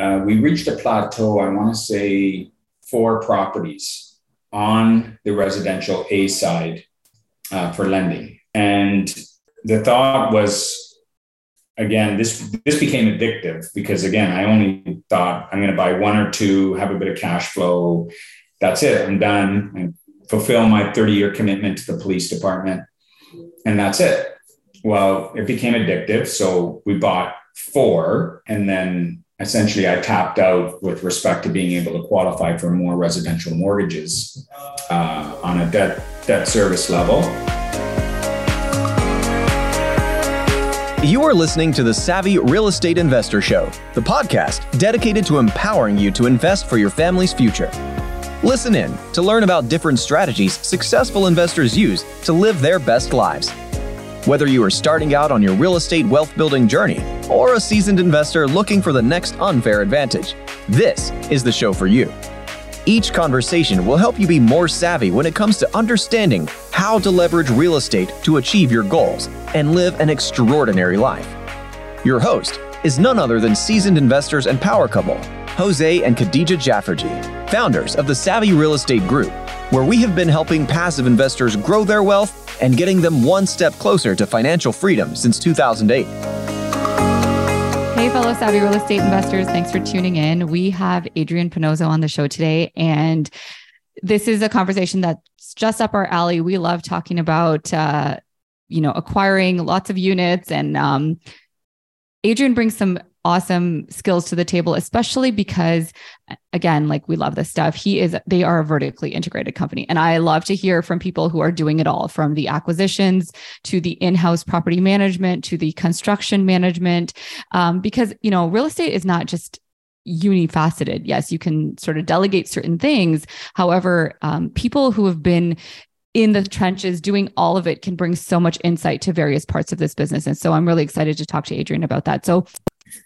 uh, we reached a plateau, I want to say four properties on the residential A side uh, for lending. And the thought was, again, this this became addictive because again, I only thought I'm going to buy one or two, have a bit of cash flow. That's it. I'm done. I fulfill my 30 year commitment to the police department, and that's it. Well, it became addictive, so we bought four, and then essentially I tapped out with respect to being able to qualify for more residential mortgages uh, on a debt debt service level. You are listening to the Savvy Real Estate Investor Show, the podcast dedicated to empowering you to invest for your family's future. Listen in to learn about different strategies successful investors use to live their best lives. Whether you are starting out on your real estate wealth building journey or a seasoned investor looking for the next unfair advantage, this is the show for you. Each conversation will help you be more savvy when it comes to understanding how to leverage real estate to achieve your goals and live an extraordinary life. Your host is none other than seasoned investors and power couple, Jose and Khadija Jafferji, founders of the Savvy Real Estate Group, where we have been helping passive investors grow their wealth and getting them one step closer to financial freedom since 2008. Hey, fellow savvy real estate investors, thanks for tuning in. We have Adrian Panozzo on the show today, and this is a conversation that's just up our alley. We love talking about, uh, you know, acquiring lots of units, and um, Adrian brings some awesome skills to the table, especially because, again, like we love this stuff. He is, they are a vertically integrated company. And I love to hear from people who are doing it all from the acquisitions to the in house property management to the construction management. Um, because, you know, real estate is not just unifaceted. Yes, you can sort of delegate certain things. However, um, people who have been in the trenches doing all of it can bring so much insight to various parts of this business. And so I'm really excited to talk to Adrian about that. So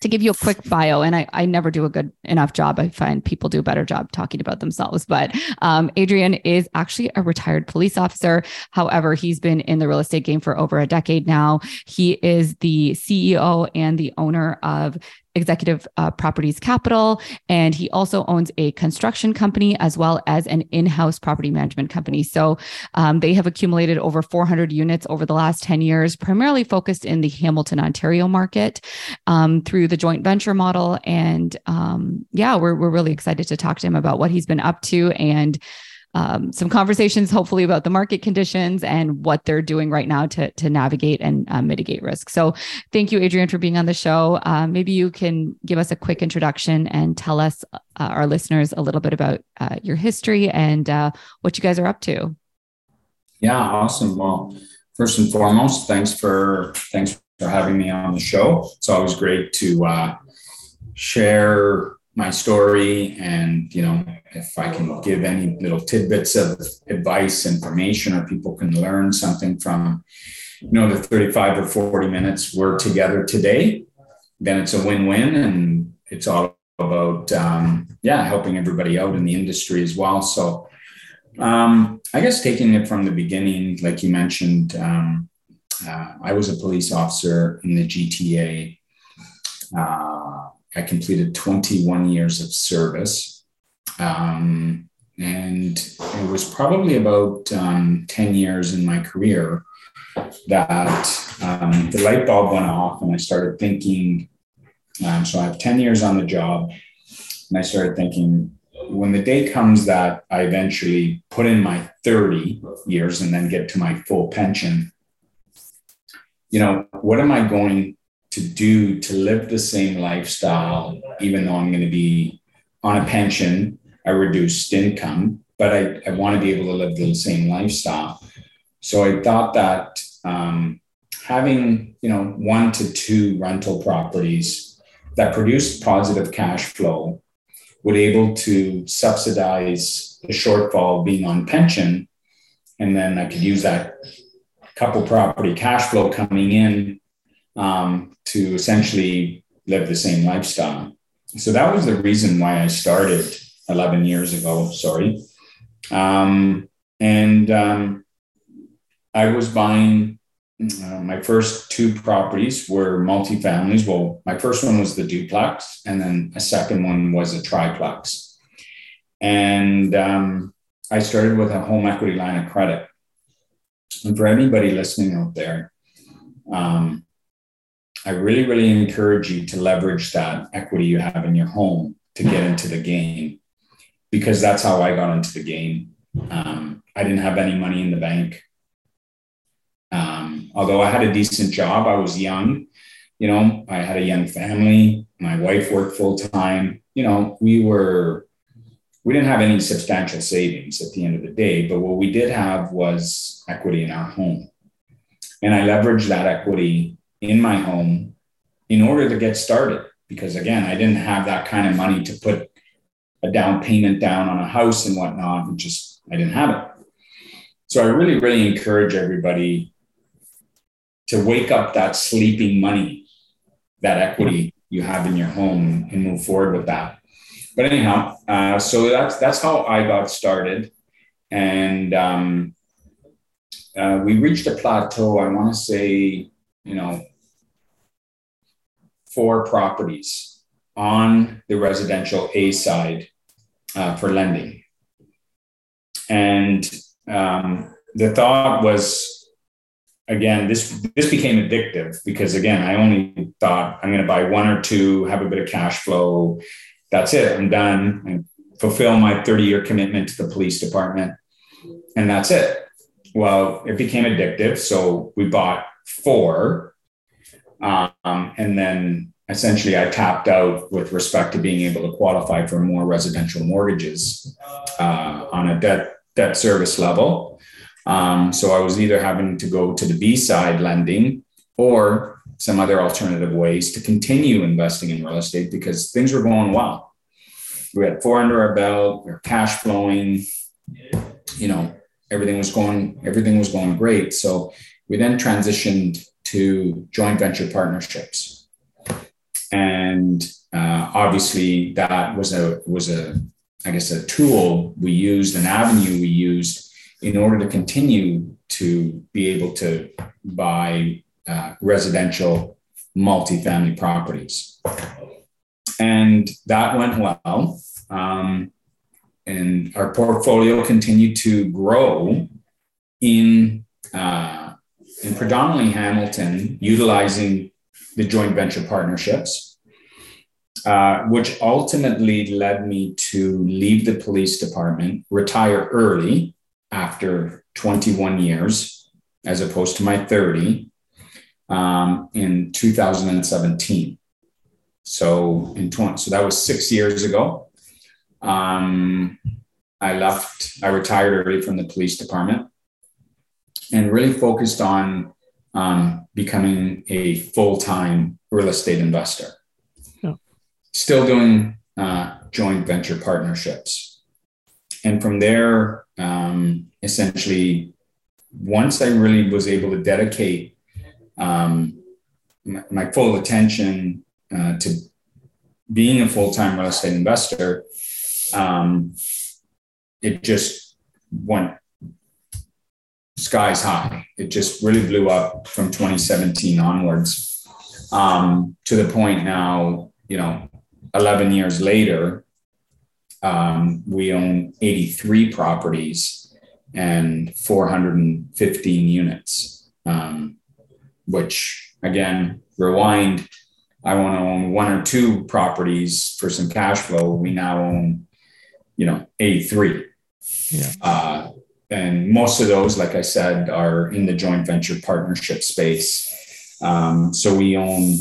to give you a quick bio, and I, I never do a good enough job. I find people do a better job talking about themselves. But um, Adrian is actually a retired police officer. However, he's been in the real estate game for over a decade now. He is the CEO and the owner of Executive uh, Properties Capital, and he also owns a construction company as well as an in-house property management company. So um, they have accumulated over 400 units over the last 10 years, primarily focused in the Hamilton, Ontario market um, through the joint venture model. And um, yeah, we're we're really excited to talk to him about what he's been up to and um, some conversations, hopefully, about the market conditions and what they're doing right now to, to navigate and uh, mitigate risk. So, thank you, Adrian, for being on the show. Uh, maybe you can give us a quick introduction and tell us, uh, our listeners, a little bit about uh, your history and uh, what you guys are up to. Yeah, awesome. Well, first and foremost, thanks for thanks for having me on the show. It's always great to uh, share my story and you know if i can give any little tidbits of advice information or people can learn something from you know the 35 or 40 minutes we're together today then it's a win-win and it's all about um, yeah helping everybody out in the industry as well. So um, i guess taking it from the beginning like you mentioned um, uh, i was a police officer in the gta uh, I completed 21 years of service. Um, and it was probably about um, 10 years in my career that um, the light bulb went off and I started thinking. Um, so I have 10 years on the job. And I started thinking, when the day comes that I eventually put in my 30 years and then get to my full pension, you know, what am I going to do to live the same lifestyle, even though I'm going to be on a pension, a reduced income, but I, I want to be able to live the same lifestyle. So I thought that um, having you know one to two rental properties that produce positive cash flow would able to subsidize the shortfall being on pension, and then I could use that couple property cash flow coming in um, to essentially live the same lifestyle. So that was the reason why I started 11 years ago. Sorry. Um, and um, I was buying uh, my first two properties were multifamilies. Well, my first one was the duplex, and then a second one was a triplex. And um, I started with a home equity line of credit. And for anybody listening out there, um, I really, really encourage you to leverage that equity you have in your home to get into the game because that's how I got into the game. Um, I didn't have any money in the bank. Um, although I had a decent job, I was young. You know, I had a young family. My wife worked full time. You know, we were, we didn't have any substantial savings at the end of the day, but what we did have was equity in our home. And I leveraged that equity in my home in order to get started. Because again, I didn't have that kind of money to put a down payment down on a house and whatnot. And just, I didn't have it. So I really, really encourage everybody to wake up that sleeping money, that equity you have in your home and move forward with that. But anyhow, uh, so that's that's how I got started, and um, uh, we reached a plateau. I want to say, you know, four properties on the residential A side uh, for lending, and um, the thought was again, this this became addictive because again, I only thought I'm going to buy one or two, have a bit of cash flow. That's it. I'm done. I fulfill my 30 year commitment to the police department, and that's it. Well, it became addictive, so we bought four, um, and then essentially I tapped out with respect to being able to qualify for more residential mortgages uh, on a debt debt service level um, so I was either having to go to the B side lending or some other alternative ways to continue investing in real estate because things were going well. We had four under our belt, we were cash flowing, you know, everything was going, everything was going great. So we then transitioned to joint venture partnerships. And uh, obviously that was a was a I guess a tool we used, an avenue we used in order to continue to be able to buy uh, residential multifamily properties. And that went well. Um, and our portfolio continued to grow in, uh, in predominantly Hamilton, utilizing the joint venture partnerships, uh, which ultimately led me to leave the police department, retire early, after 21 years, as opposed to my 30 um, in 2017. So in 20, so that was six years ago. Um, I left, I retired early from the police department and really focused on um, becoming a full-time real estate investor. Yeah. Still doing uh, joint venture partnerships. And from there, um, essentially, once I really was able to dedicate um, my, my, full attention uh, to being a full time real estate investor, um, it just went skies high. It just really blew up from 2017 onwards um, to the point now, you know, 11 years later, um, we own 83 properties and 415 units, um, which again, rewind, I want to own one or two properties for some cash flow. We now own, you know, 83. Yeah. Uh, and most of those, like I said, are in the joint venture partnership space. Um, so we own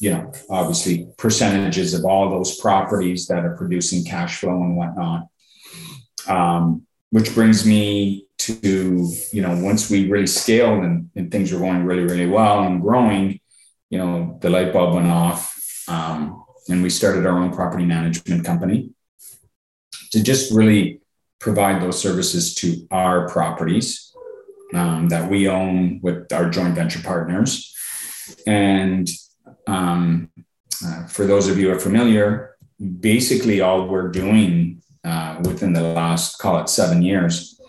you know, obviously percentages of all those properties that are producing cash flow and whatnot. Um, which brings me to, you know, once we really scaled and, and things were going really, really well and growing, you know, the light bulb went off. Um, and we started our own property management company to just really provide those services to our properties um, that we own with our joint venture partners. And um, uh, for those of you who are familiar, basically all we're doing uh, within the last, call it seven years,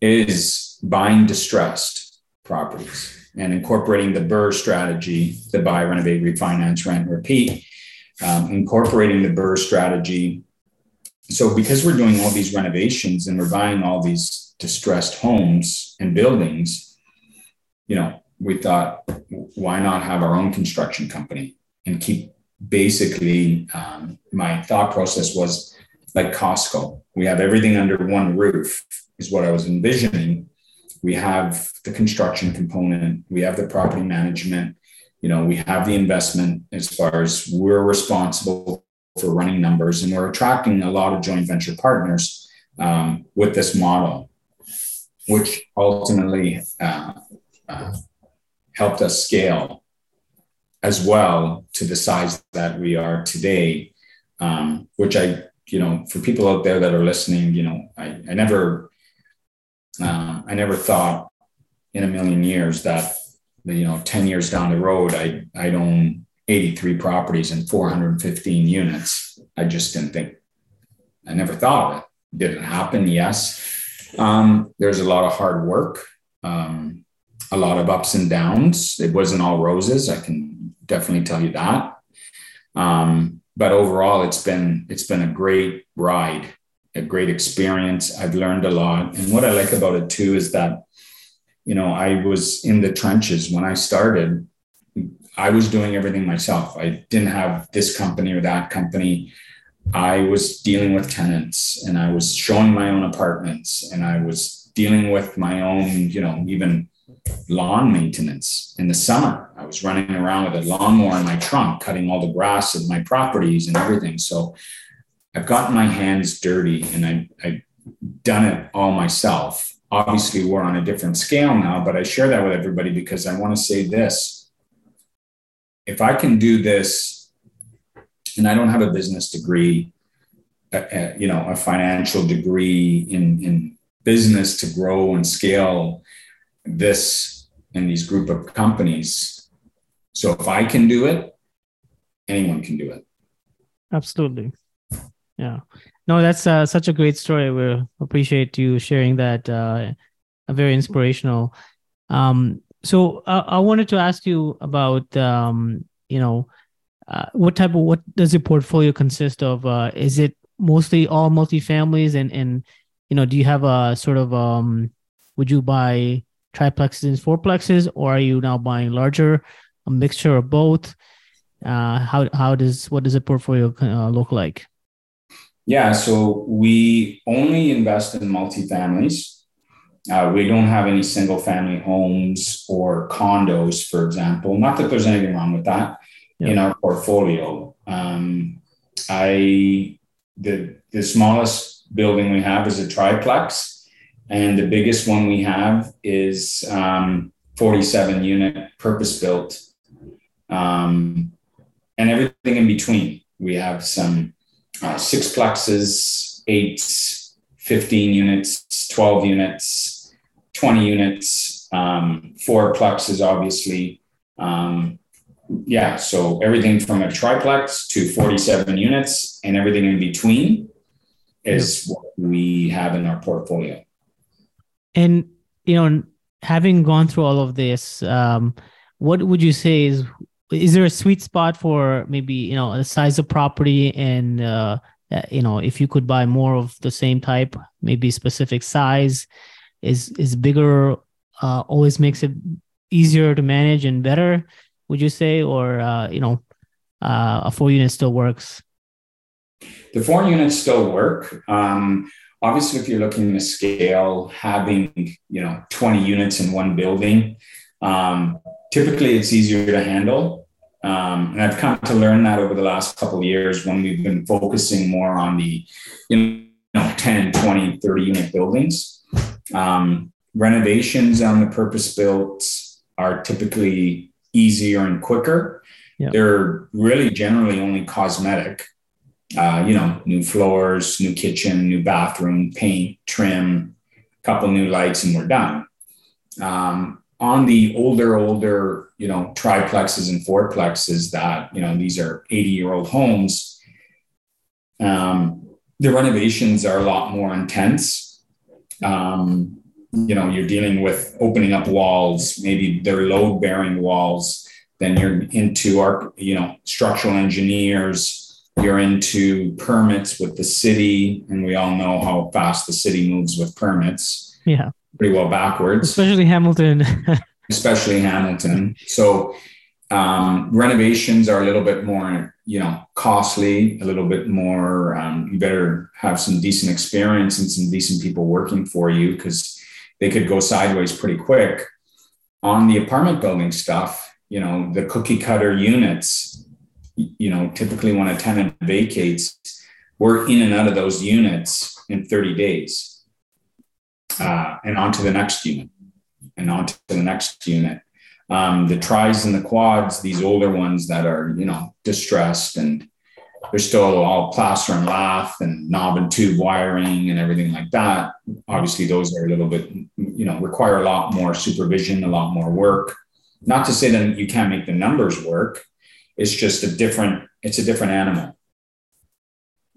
is buying distressed properties. and incorporating the BRRRR strategy, the buy, renovate, refinance, rent, repeat, um, incorporating the BRRRR strategy. So, because we're doing all these renovations and we're buying all these distressed homes and buildings, you know, we thought, why not have our own construction company and keep basically um, my thought process was like Costco. We have everything under one roof, is what I was envisioning. We have the construction component, we have the property management, you know, we have the investment as far as we're responsible for running numbers, and we're attracting a lot of joint venture partners um, with this model, which ultimately uh, uh, helped us scale as well to the size that we are today, um, which I, you know, for people out there that are listening, you know, I, I never, uh, I never thought in a million years that, you know, 10 years down the road, I, I'd own 83 properties and 415 units. I just didn't think, I never thought of it. Did it happen? Yes. Um, there's a lot of hard work. Um, a lot of ups and downs. It wasn't all roses. I can definitely tell you that. Um, but overall, it's been it's been a great ride, a great experience. I've learned a lot, and what I like about it too is that, you know, I was in the trenches when I started. I was doing everything myself. I didn't have this company or that company. I was dealing with tenants, and I was showing my own apartments, and I was dealing with my own, you know, even lawn maintenance in the summer. I was running around with a lawnmower in my trunk, cutting all the grass in my properties and everything. So I've gotten my hands dirty and I, I've done it all myself. Obviously, we're on a different scale now, but I share that with everybody because I want to say this. If I can do this, and I don't have a business degree, you know, a financial degree in, in business to grow and scale this and these group of companies. So if I can do it, anyone can do it. Absolutely. Yeah. No, that's uh, such a great story. We appreciate you sharing that. Uh, very inspirational. Um, so uh, I wanted to ask you about, um, you know, uh, what type of what does your portfolio consist of? Uh, is it mostly all multifamilies, and and you know, do you have a sort of um, would you buy triplexes and fourplexes, or are you now buying larger, a mixture of both? Uh, how how does what does a portfolio uh, look like? Yeah, so we only invest in multifamilies. Uh, we don't have any single family homes or condos, for example. Not that there's anything wrong with that yeah. in our portfolio. Um, I the the smallest building we have is a triplex and the biggest one we have is um, 47 unit purpose built um, and everything in between. We have some uh, six plexes, eights, 15 units, 12 units, 20 units, um, four plexes, obviously. Um, yeah, so everything from a triplex to 47 units and everything in between is what we have in our portfolio. And you know having gone through all of this um, what would you say is is there a sweet spot for maybe you know the size of property and uh, uh, you know if you could buy more of the same type maybe specific size is is bigger uh, always makes it easier to manage and better would you say? Or uh, you know uh, a four unit still works? The four units still work. Um, obviously if you're looking to scale having you know 20 units in one building um, typically it's easier to handle. Um, and i've come to learn that over the last couple of years when we've been focusing more on the you know 10 20 30 unit buildings um, renovations on the purpose built are typically easier and quicker yep. they're really generally only cosmetic uh, you know, new floors, new kitchen, new bathroom, paint, trim, a couple new lights, and we're done. Um, on the older, older, you know, triplexes and fourplexes that, you know, these are 80 year old homes, um, the renovations are a lot more intense. Um, you know you're dealing with opening up walls maybe they're load bearing walls then you're into our you know structural engineers you're into permits with the city and we all know how fast the city moves with permits. Yeah. Pretty well backwards. Especially hamilton. Especially hamilton. So um, renovations are a little bit more you know costly a little bit more um, you better have some decent experience and some decent people working for you because they could go sideways pretty quick. On the apartment building stuff you know the cookie cutter units you know typically when a tenant vacates we're in and out of those units in 30 days uh, and on to the next unit and on to the next unit um, the tries and the quads, these older ones that are, you know, distressed and they're still all plaster and lath and knob and tube wiring and everything like that. Obviously, those are a little bit, you know, require a lot more supervision, a lot more work. Not to say that you can't make the numbers work. It's just a different, it's a different animal.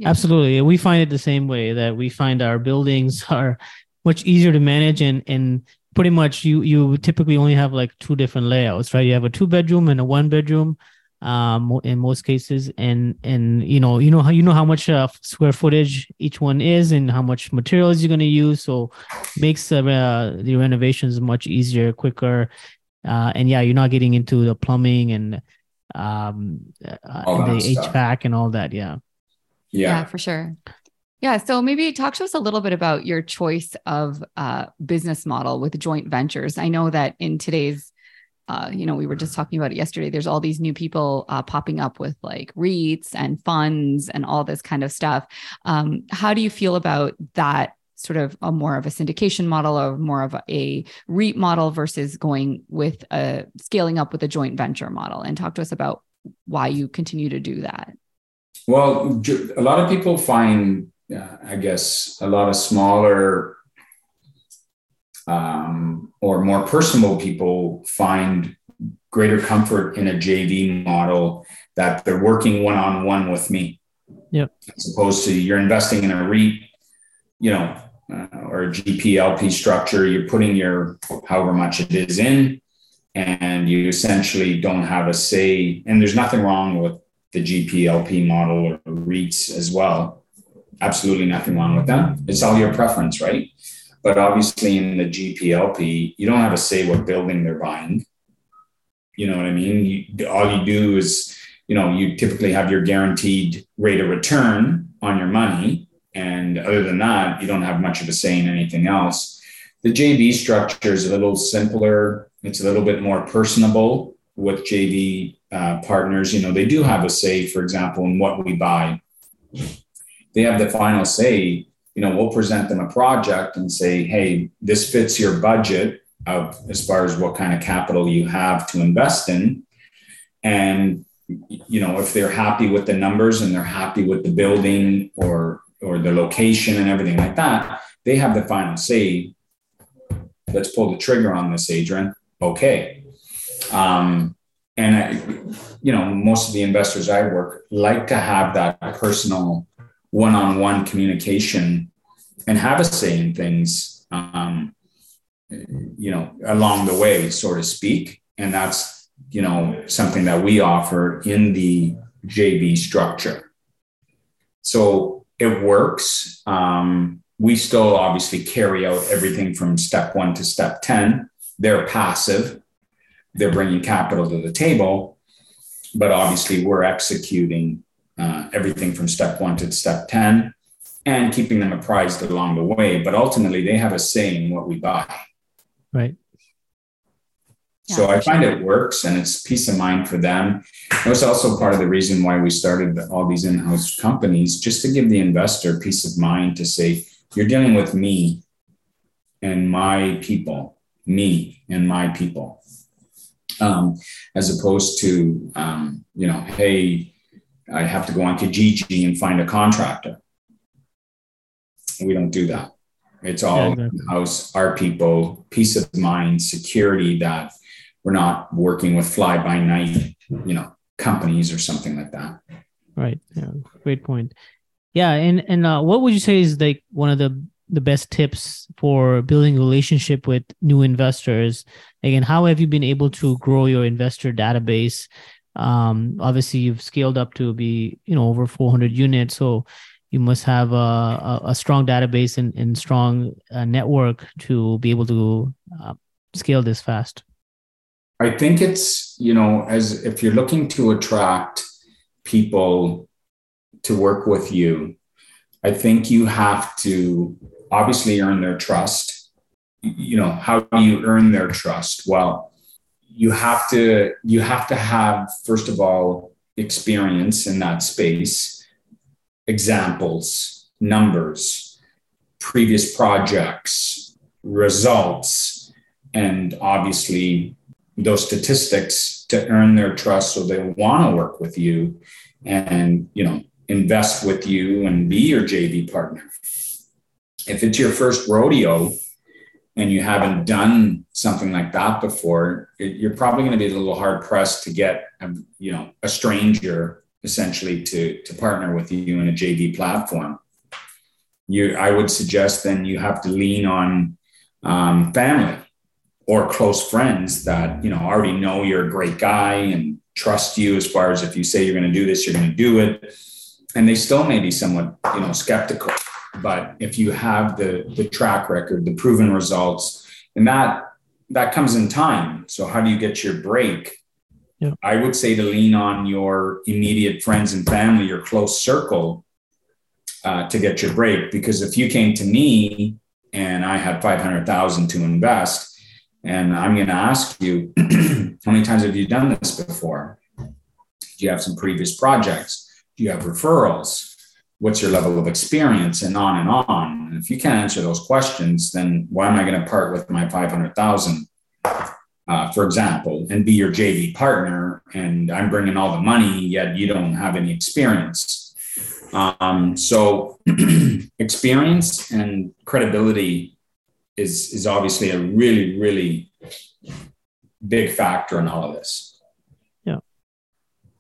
Absolutely. We find it the same way that we find our buildings are much easier to manage and and pretty much you you typically only have like two different layouts, right? You have a two bedroom and a one bedroom, um, in most cases, and and you know you know how you know how much uh, square footage each one is and how much materials you're going to use, so makes uh, the renovations much easier, quicker, uh, and yeah, you're not getting into the plumbing and um uh, the stuff. HVAC and all that. Yeah. yeah. Yeah, for sure. Yeah. So maybe talk to us a little bit about your choice of uh, business model with joint ventures. I know that in today's, uh, you know, we were just talking about it yesterday. There's all these new people uh, popping up with like REITs and funds and all this kind of stuff. Um, how do you feel about that? Sort of a more of a syndication model or more of a REIT model versus going with a scaling up with a joint venture model, and talk to us about why you continue to do that. Well, a lot of people find yeah, I guess a lot of smaller um, or more personal people find greater comfort in a JV model that they're working one on one with me. Yep. As opposed to you're investing in a REIT, you know, uh, or a GPLP structure, you're putting your however much it is in, and you essentially don't have a say. And there's nothing wrong with the GPLP model or REITs as well absolutely nothing wrong with them. It's all your preference, right? But obviously, in the GPLP, you don't have a say what building they're buying. You know what I mean? You, all you do is, you know, you typically have your guaranteed rate of return on your money. And other than that, you don't have much of a say in anything else. The JV structure is a little simpler. It's a little bit more personable with JV uh, partners. You know, they do have a say, for example, in what we buy they have the final say. You know, we'll present them a project and say, hey, this fits your budget of as far as what kind of capital you have to invest in. And you know, if they're happy with the numbers and they're happy with the building or or the location and everything like that, they have the final say. Let's pull the trigger on this, Adrian. Okay. Um, and I, you know, most of the investors I work like to have that personal one-on-one communication and have a say in things um, you know along the way so to speak. And that's you know something that we offer in the jv structure. So it works. Um, we still obviously carry out everything from step one to step 10 they're passive. They're bringing capital to the table. But obviously we're executing uh, everything from step one to step 10 and keeping them apprised along the way. But ultimately, they have a say in what we buy. Right. So I find it works and it's peace of mind for them. It was also part of the reason why we started all these in-house companies, just to give the investor peace of mind to say, you're dealing with me and my people, me and my people. Um, as opposed to, um, you know, hey, I have to go on Kijiji and find a contractor. We don't do that. It's all yeah, house, our people, peace of mind, security that we're not working with fly by night, you know, companies or something like that. Right. Yeah. Great point. Yeah. And and uh, what would you say is like one of the the best tips for building a relationship with new investors? Again, how have you been able to grow your investor database? Um, obviously, you've scaled up to be you know over 400 units, so you must have a, a, a strong database and, and strong uh, network to be able to uh, scale this fast. I think it's you know as if you're looking to attract people to work with you, I think you have to obviously earn their trust. You know, how do you earn their trust? Well, you have to you have to have first of all experience in that space, examples, numbers, previous projects, results, and obviously those statistics to earn their trust so they want to work with you and you know invest with you and be your JV partner. If it's your first rodeo and you haven't done something like that before, you're probably going to be a little hard pressed to get a, you know a stranger essentially to to partner with you in a JV platform. You, I would suggest then you have to lean on um, family or close friends that you know already know you're a great guy and trust you as far as if you say you're going to do this you're going to do it and they still may be somewhat you know skeptical but if you have the the track record the proven results and that that comes in time so how do you get your break yeah. i would say to lean on your immediate friends and family your close circle uh, to get your break because if you came to me and i had 500000 to invest and I'm going to ask you, how many times have you done this before? Do you have some previous projects? Do you have referrals? What's your level of experience? And on and on. And if you can't answer those questions, then why am I going to part with my 500,000, uh, for example, and be your JV partner? And I'm bringing all the money, yet you don't have any experience. Um, so experience and credibility is is obviously a really really big factor in all of this. Yeah.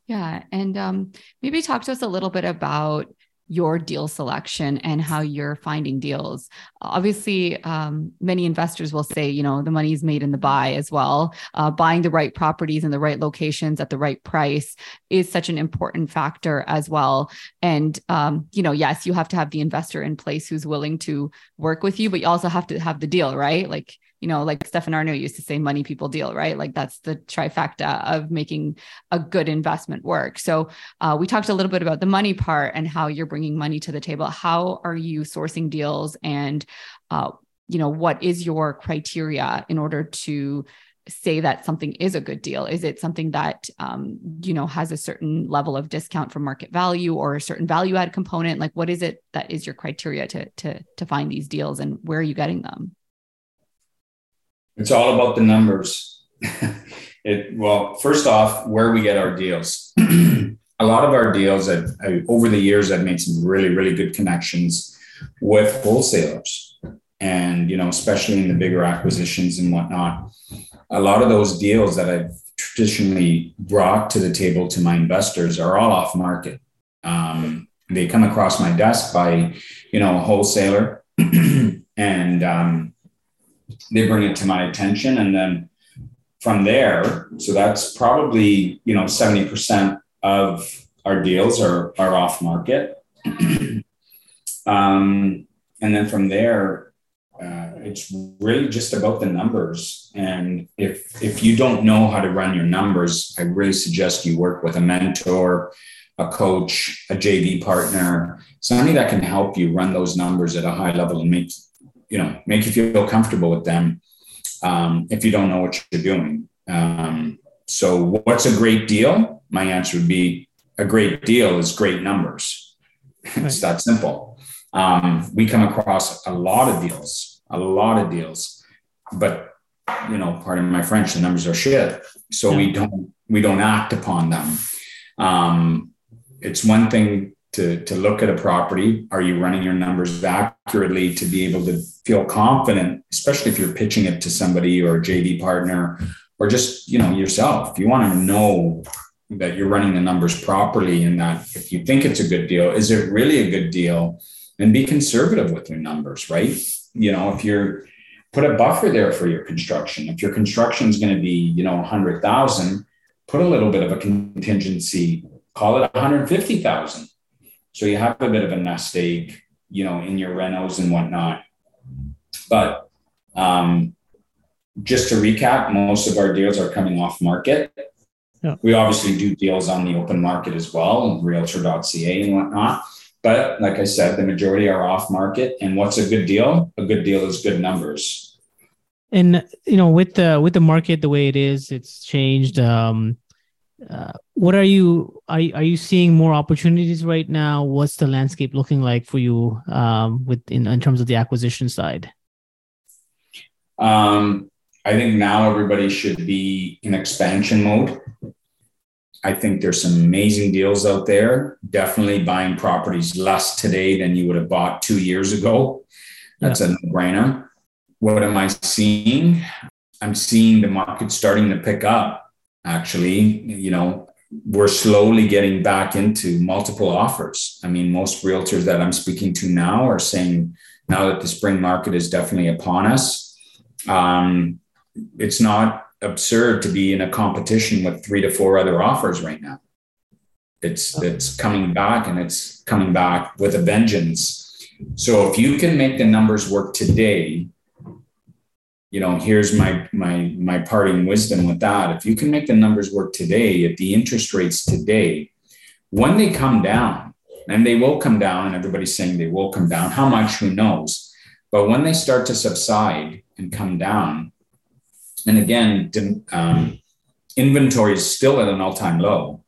Yeah, and um, maybe talk to us a little bit about your deal selection and how you're finding deals. Obviously, um, many investors will say, you know, the money is made in the buy as well. Uh, buying the right properties in the right locations at the right price is such an important factor as well. And, um, you know, yes, you have to have the investor in place who's willing to work with you, but you also have to have the deal, right? Like, you know, like Stefan Aarnio used to say, money people deal, right? Like that's the trifecta of making a good investment work. So uh, we talked a little bit about the money part and how you're bringing money to the table. How are you sourcing deals, and uh, you know, what is your criteria in order to say that something is a good deal? Is it something that um, you know has a certain level of discount from market value or a certain value add component? Like, what is it that is your criteria to to to find these deals, and where are you getting them? It's all about the numbers. it well, first off, where we get our deals. a lot of our deals, over the years, I've made some really, really good connections with wholesalers, and you know, especially in the bigger acquisitions and whatnot. A lot of those deals that I've traditionally brought to the table to my investors are all off market. Um, they come across my desk by, you know, a wholesaler, and um, they bring it to my attention. And then from there so that's probably you know 70% of our deals are are off market. Um, and then from there uh, it's really just about the numbers. And if if you don't know how to run your numbers i really suggest you work with a mentor a coach a jv partner somebody that can help you run those numbers at a high level and make you know make you feel comfortable with them um, if you don't know what you're doing. Um, so what's a great deal? My answer would be a great deal is great numbers. It's that simple. Um, we come across a lot of deals a lot of deals but you know pardon my french the numbers are shit. So yeah. we don't we don't act upon them. Um, it's one thing to, to look at a property. Are you running your numbers accurately to be able to feel confident, especially if you're pitching it to somebody or a JV partner or just, you know, yourself? You want to know that you're running the numbers properly and that if you think it's a good deal, is it really a good deal? and be conservative with your numbers, right? You know, if you're put a buffer there for your construction. If your construction is going to be, you know, 100,000, put a little bit of a contingency, call it 150,000. So you have a bit of a nest egg, you know, in your renos and whatnot. But um, just to recap, most of our deals are coming off market. Yeah. We obviously do deals on the open market as well, realtor.ca and whatnot. But like I said, the majority are off market. And what's a good deal? A good deal is good numbers. And you know, with the with the market the way it is, it's changed. Um, uh, what are you are, are you seeing more opportunities right now? What's the landscape looking like for you um, with in, in terms of the acquisition side? Um, I think now everybody should be in expansion mode. I think there's some amazing deals out there. Definitely buying properties less today than you would have bought two years ago. That's yeah. a no brainer. What am I seeing? I'm seeing the market starting to pick up. Actually, you know, we're slowly getting back into multiple offers. I mean, most realtors that I'm speaking to now are saying now that the spring market is definitely upon us, um, it's not absurd to be in a competition with three to four other offers right now. It's it's coming back and it's coming back with a vengeance. So if you can make the numbers work today, you know, here's my my my parting wisdom with that. If you can make the numbers work today at the interest rates today, when they come down, and they will come down, and everybody's saying they will come down, how much, who knows? But when they start to subside and come down, and again, um, inventory is still at an all time low.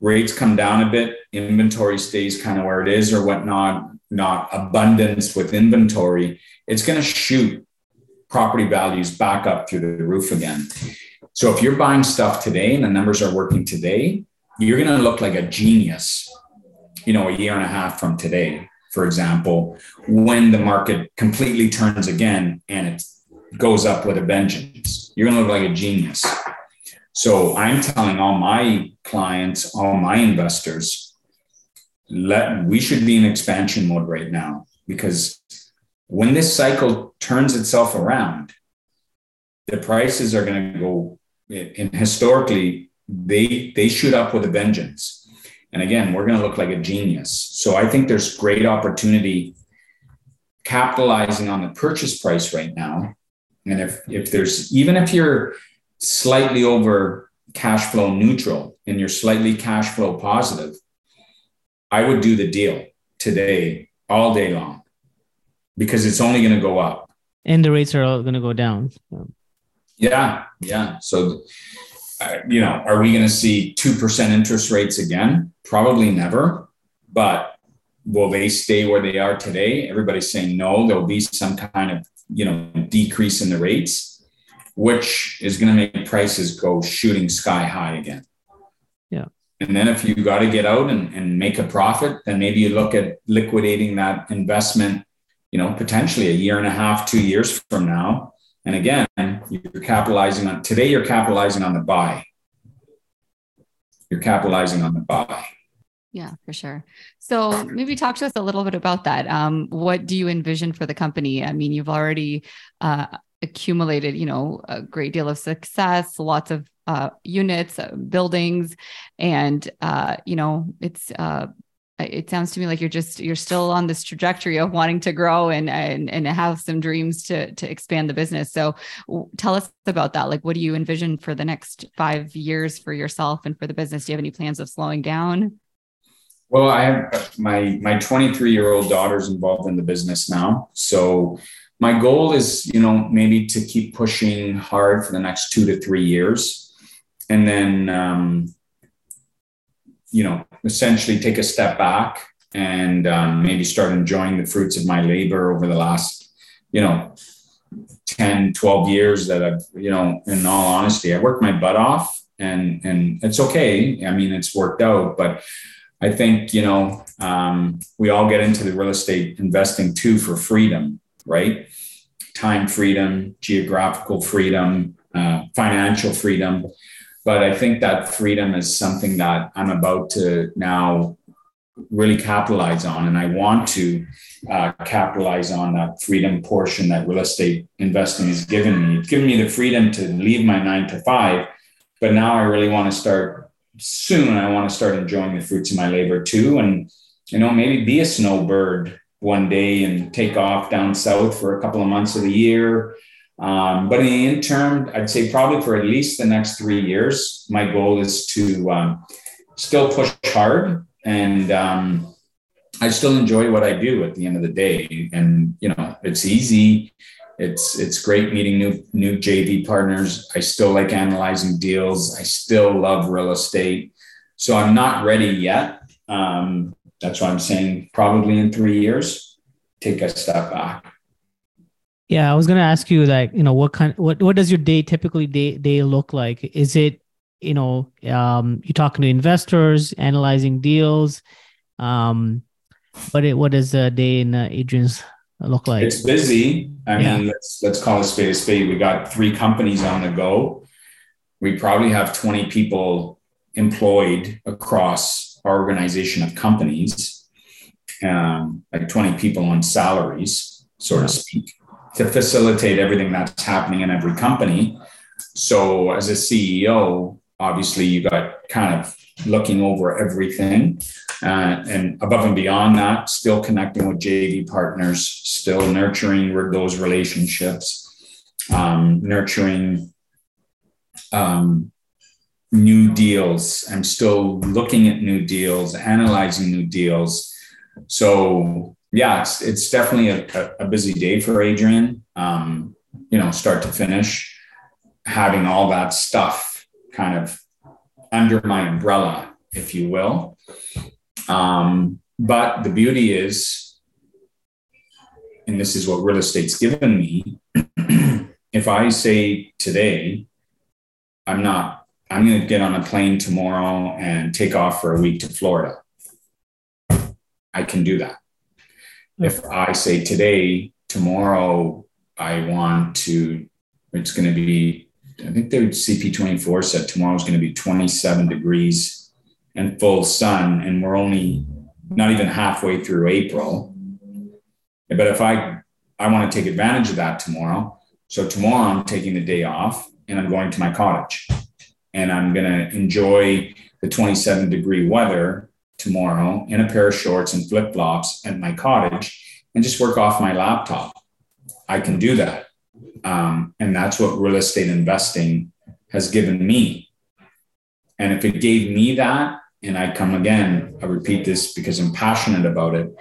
Rates come down a bit, inventory stays kind of where it is or whatnot, not abundance with inventory. It's going to shoot property values back up through the roof again. So if you're buying stuff today and the numbers are working today, you're going to look like a genius, you know, a year and a half from today, for example, when the market completely turns again and it goes up with a vengeance. You're going to look like a genius. So I'm telling all my clients, all my investors, let we should be in expansion mode right now because when this cycle turns itself around, the prices are going to go. And historically, they they shoot up with a vengeance. And again, we're going to look like a genius. So I think there's great opportunity capitalizing on the purchase price right now and if if there's even if you're slightly over cash flow neutral and you're slightly cash flow positive, I would do the deal today all day long because it's only going to go up. And the rates are all going to go down. Yeah, yeah. So, uh, you know, are we going to see 2% interest rates again? Probably never. But will they stay where they are today? Everybody's saying no. There'll be some kind of you know decrease in the rates which is going to make prices go shooting sky high again yeah and then if you got to get out and, and make a profit then maybe you look at liquidating that investment you know potentially a year and a half two years from now and again you're capitalizing on today you're capitalizing on the buy you're capitalizing on the buy yeah, for sure. So maybe talk to us a little bit about that. Um, what do you envision for the company? I mean, you've already uh, accumulated, you know, a great deal of success, lots of uh, units, uh, buildings, and uh, you know, it's uh, it sounds to me like you're just you're still on this trajectory of wanting to grow and and and have some dreams to to expand the business. So tell us about that. Like, what do you envision for the next five years for yourself and for the business? Do you have any plans of slowing down? Well, I have my my 23 year old daughter's involved in the business now, so my goal is, you know, maybe to keep pushing hard for the next two to three years, and then, um, you know, essentially take a step back and um, maybe start enjoying the fruits of my labor over the last, you know, 10, 12 years that I've, you know, in all honesty, I worked my butt off and and it's okay. I mean, it's worked out, but I think, you know, um, we all get into the real estate investing too for freedom, right? Time freedom, geographical freedom, uh, financial freedom. But I think that freedom is something that I'm about to now really capitalize on. And I want to uh, capitalize on that freedom portion that real estate investing has given me. It's given me the freedom to leave my nine to five, but now I really want to start soon. I want to start enjoying the fruits of my labor too. And, you know, maybe be a snowbird one day and take off down south for a couple of months of the year. Um, but in the interim, I'd say probably for at least the next three years, my goal is to um, still push hard and um, I still enjoy what I do at the end of the day. And you know, it's easy. It's it's great meeting new new JV partners. I still like analyzing deals. I still love real estate. So I'm not ready yet. Um, that's why I'm saying probably in three years, take a step back. Yeah, I was gonna ask you like, you know, what kind what what does your day typically day day look like? Is it, you know, um, you're talking to investors, analyzing deals, um, but it, what does a day in uh, Adrian's look like? It's busy. I yeah. mean, let's let's call a spade a spade. We got three companies on the go. We probably have 20 people employed across our organization of companies, um, like 20 people on salaries, so to speak, to facilitate everything that's happening in every company. So, as a CEO, obviously, you got kind of looking over everything. Uh, and above and beyond that, still connecting with JV partners, still nurturing those relationships, um, nurturing um, new deals. I'm still looking at new deals, analyzing new deals. So yeah, it's, it's definitely a, a busy day for Adrian. Um, you know, start to finish, having all that stuff kind of under my umbrella, if you will. Um, but the beauty is, and this is what real estate's given me, if I say today, I'm not, I'm going to get on a plane tomorrow and take off for a week to Florida, I can do that. Mm. If I say today, tomorrow, I want to, it's going to be, I think the CP24 said tomorrow is going to be 27 degrees and full sun, and we're only not even halfway through April. But if I I want to take advantage of that tomorrow, so tomorrow I'm taking the day off and I'm going to my cottage, and I'm going to enjoy the 27 degree weather tomorrow in a pair of shorts and flip flops at my cottage and just work off my laptop. I can do that. Um, and that's what real estate investing has given me. And if it gave me that, and I come again, I repeat this because I'm passionate about it.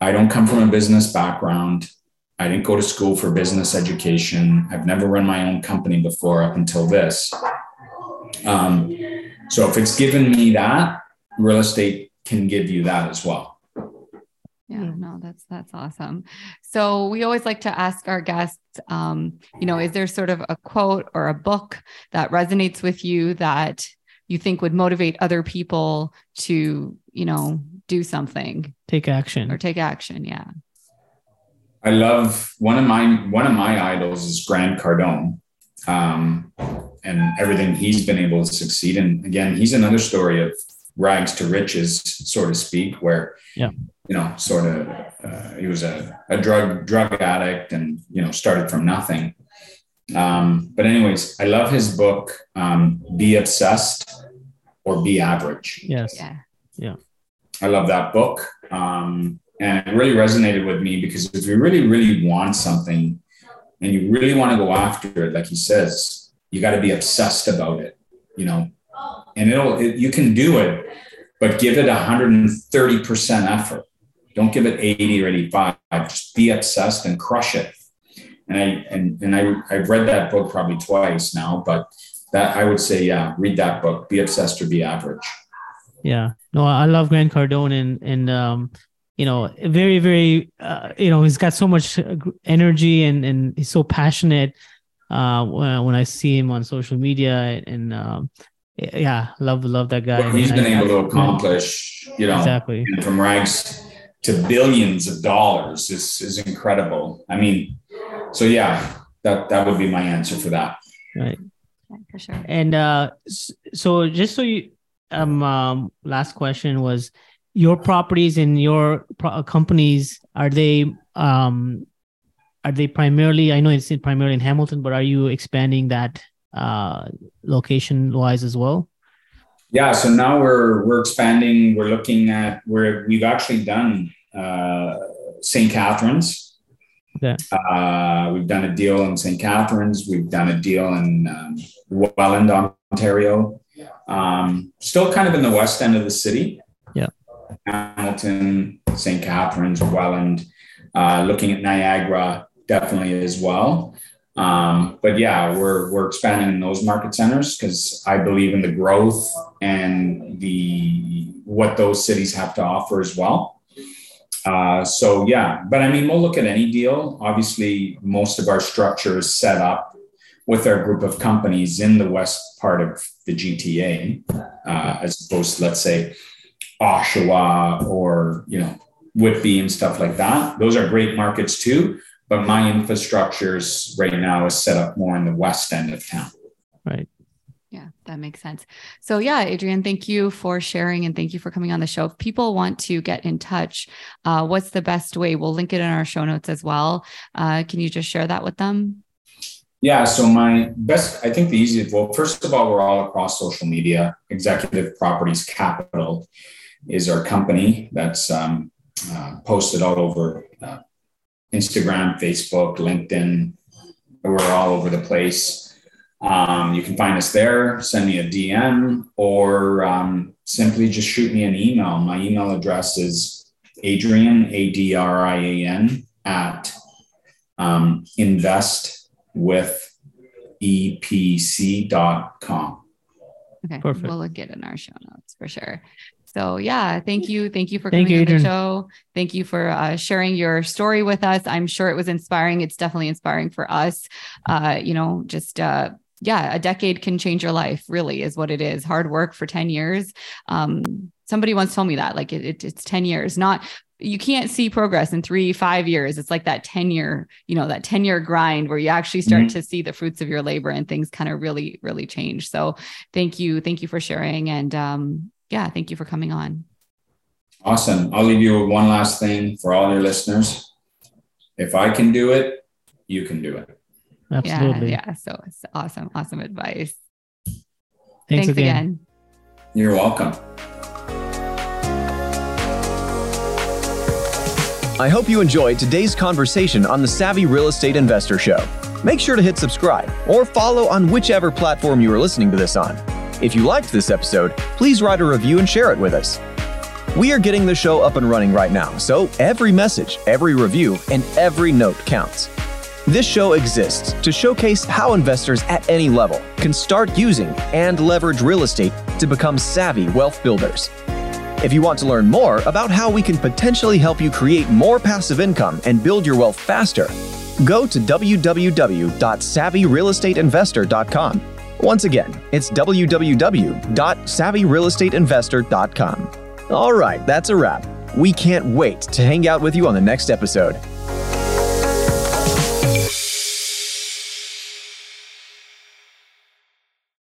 I don't come from a business background. I didn't go to school for business education. I've never run my own company before up until this. Um, so if it's given me that, real estate can give you that as well. Yeah, no, that's that's awesome. So we always like to ask our guests, um, you know, is there sort of a quote or a book that resonates with you that you think would motivate other people to, you know, do something, take action or take action. Yeah. I love one of my one of my idols is Grant Cardone, um, and everything he's been able to succeed. And again, he's another story of rags to riches, so to speak, where yeah. you know, sort of, uh, he was a, a drug drug addict, and you know, started from nothing. Um, but anyways, I love his book, um, Be Obsessed or Be Average. Yes. Yeah. Yeah. I love that book. Um, and it really resonated with me because if you really, really want something and you really want to go after it, like he says, you got to be obsessed about it, you know, and it'll, it, you can do it, but give it 130% effort. Don't give it 80 or 85. Just be obsessed and crush it and I and and I I've read that book probably twice now, but that I would say yeah, read that book. Be obsessed or be average. Yeah, no, I love Grant Cardone and and um, you know, very very uh, you know he's got so much energy and and he's so passionate. Uh, when I see him on social media and um, yeah, love love that guy. What he's been I, able to accomplish, you know, exactly from rags to billions of dollars is is incredible. I mean, so yeah, that that would be my answer for that. Right. Yeah, for sure. And uh, so just so you, um, um last question was your properties and your pro- companies are they um are they primarily i know it's primarily in hamilton but are you expanding that uh location wise as well? Yeah so now we're we're expanding. We're looking at where we've actually done uh st catharines. Okay. uh we've done a deal in st catharines. We've done a deal in um, welland ontario. Um still kind of in the west end of the city. Yeah. Hamilton st catharines welland uh, looking at niagara definitely as well. Um, but yeah, we're we're expanding in those market centers because I believe in the growth and the what those cities have to offer as well. Uh, so yeah, but I mean, we'll look at any deal. Obviously, most of our structure is set up with our group of companies in the west part of the GTA, uh, as opposed to let's say Oshawa or you know Whitby and stuff like that. Those are great markets too but my infrastructures right now is set up more in the west end of town. Right. Yeah, that makes sense. So, yeah, Adrian, thank you for sharing and thank you for coming on the show. If people want to get in touch, uh, what's the best way? We'll link it in our show notes as well. Uh, can you just share that with them? Yeah, so my best, I think the easiest, well, first of all, we're all across social media. Executive Properties Capital is our company that's um, uh, posted all over uh, Instagram, Facebook, LinkedIn. We're all over the place. Um, you can find us there, send me a DM, or um, simply just shoot me an email. My email address is Adrian, A D R I A N, at um, investwithepc.com. Okay, Perfect. we'll look it in our show notes for sure. So yeah, thank you. Thank you for thank coming you, on the show. Thank you for uh, sharing your story with us. I'm sure it was inspiring. It's definitely inspiring for us. Uh, you know, just uh, yeah, a decade can change your life. Really, is what it is. Hard work for ten years. Um, somebody once told me that like it, it, it's 10 years not you can't see progress in three five years it's like that 10 year you know that 10 year grind where you actually start mm-hmm. to see the fruits of your labor and things kind of really really change so thank you thank you for sharing and um, yeah, thank you for coming on. Awesome. I'll leave you with one last thing for all your listeners. If I can do it, you can do it. Absolutely. Yeah. yeah. So it's awesome. Awesome advice. Thanks, Thanks again. again. You're welcome. I hope you enjoyed today's conversation on the Savvy Real Estate Investor Show. Make sure to hit subscribe or follow on whichever platform you are listening to this on. If you liked this episode, please write a review and share it with us. We are getting the show up and running right now, so every message, every review, and every note counts. This show exists to showcase how investors at any level can start using and leverage real estate to become savvy wealth builders. If you want to learn more about how we can potentially help you create more passive income and build your wealth faster, go to www.savvyrealestateinvestor.com once again, it's www.savvyrealestateinvestor.com. All right, that's a wrap. We can't wait to hang out with you on the next episode.